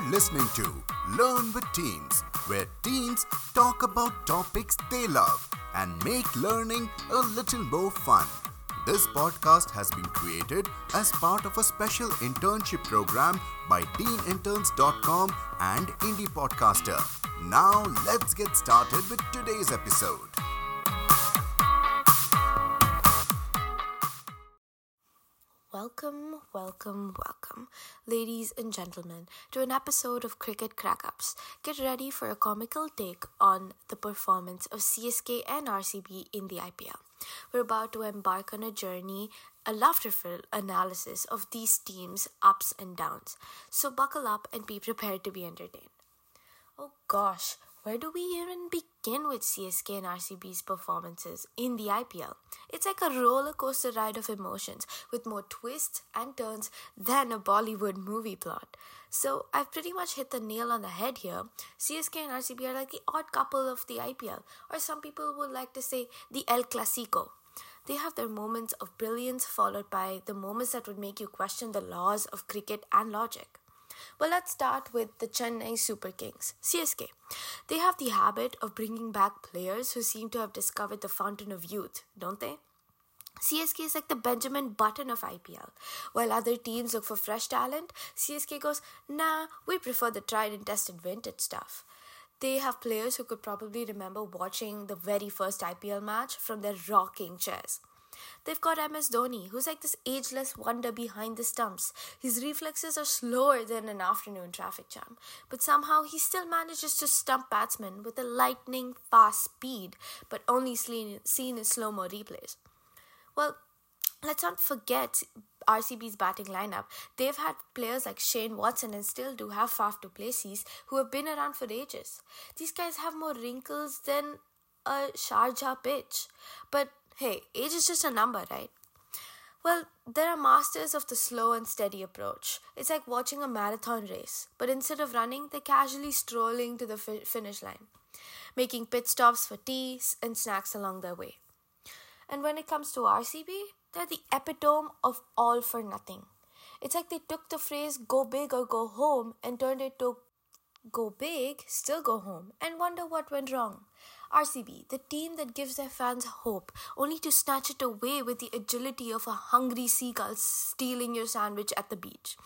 are listening to Learn with Teens, where teens talk about topics they love and make learning a little more fun. This podcast has been created as part of a special internship program by teeninterns.com and Indie Podcaster. Now, let's get started with today's episode. Welcome, welcome, welcome, ladies and gentlemen, to an episode of Cricket Crackups. Get ready for a comical take on the performance of CSK and RCB in the IPL. We're about to embark on a journey, a laughterful analysis of these teams' ups and downs. So buckle up and be prepared to be entertained. Oh gosh, where do we even begin with CSK and RCB's performances in the IPL? It's like a roller coaster ride of emotions with more twists and turns than a Bollywood movie plot. So I've pretty much hit the nail on the head here. CSK and RCB are like the odd couple of the IPL, or some people would like to say the El Clasico. They have their moments of brilliance followed by the moments that would make you question the laws of cricket and logic. But let's start with the Chennai Super Kings, CSK. They have the habit of bringing back players who seem to have discovered the fountain of youth, don't they? CSK is like the Benjamin Button of IPL. While other teams look for fresh talent, CSK goes, nah, we prefer the tried and tested vintage stuff. They have players who could probably remember watching the very first IPL match from their rocking chairs. They've got MS Dhoni, who's like this ageless wonder behind the stumps. His reflexes are slower than an afternoon traffic jam, but somehow he still manages to stump batsmen with a lightning fast speed, but only seen, in slow mo replays. Well, let's not forget RCB's batting lineup. They've had players like Shane Watson and still do have Faf du Plessis who have been around for ages. These guys have more wrinkles than a Sharjah pitch. But hey, age is just a number, right? Well, there are masters of the slow and steady approach. It's like watching a marathon race, but instead of running, they're casually strolling to the fi- finish line, making pit stops for tea and snacks along their way. And when it comes to RCB, they're the epitome of all for nothing. It's like they took the phrase go big or go home and turned it to go big, still go home, and wonder what went wrong. RCB, the team that gives their fans hope, only to snatch it away with the agility of a hungry seagull stealing your sandwich at the beach.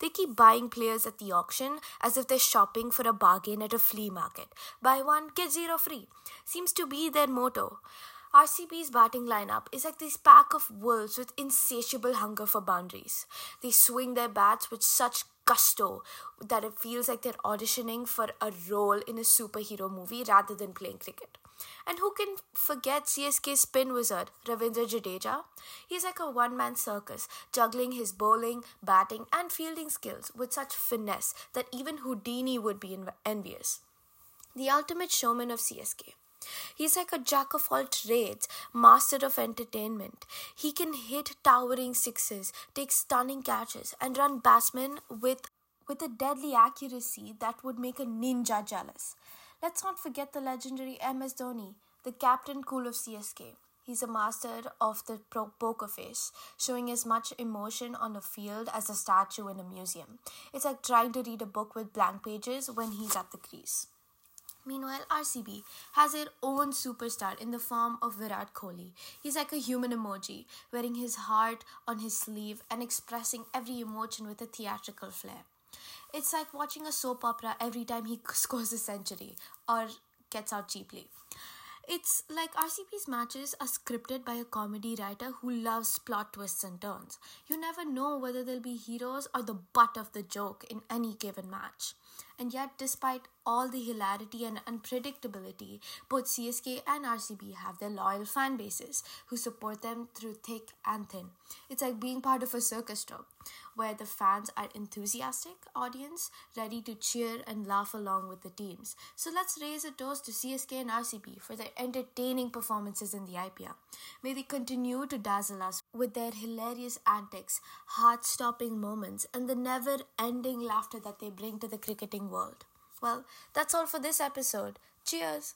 They keep buying players at the auction as if they're shopping for a bargain at a flea market. Buy one, get zero free. Seems to be their motto. RCB's batting lineup is like this pack of wolves with insatiable hunger for boundaries. They swing their bats with such gusto that it feels like they're auditioning for a role in a superhero movie rather than playing cricket. And who can forget CSK spin wizard Ravindra Jadeja? He's like a one man circus, juggling his bowling, batting, and fielding skills with such finesse that even Houdini would be envious. The ultimate showman of CSK. He's like a jack of all trades, master of entertainment. He can hit towering sixes, take stunning catches, and run batsmen with, with a deadly accuracy that would make a ninja jealous. Let's not forget the legendary MS Dhoni, the captain cool of CSK. He's a master of the poker face, showing as much emotion on a field as a statue in a museum. It's like trying to read a book with blank pages when he's at the crease. Meanwhile, RCB has their own superstar in the form of Virat Kohli. He's like a human emoji, wearing his heart on his sleeve and expressing every emotion with a theatrical flair. It's like watching a soap opera every time he scores a century or gets out cheaply. It's like RCB's matches are scripted by a comedy writer who loves plot twists and turns. You never know whether they'll be heroes or the butt of the joke in any given match. And yet, despite all the hilarity and unpredictability, both CSK and RCB have their loyal fan bases who support them through thick and thin. It's like being part of a circus troupe where the fans are enthusiastic audience ready to cheer and laugh along with the teams. So let's raise a toast to CSK and RCB for their entertaining performances in the IPL. May they continue to dazzle us with their hilarious antics, heart-stopping moments, and the never-ending laughter that they bring to the cricketing world. Well, that's all for this episode. Cheers!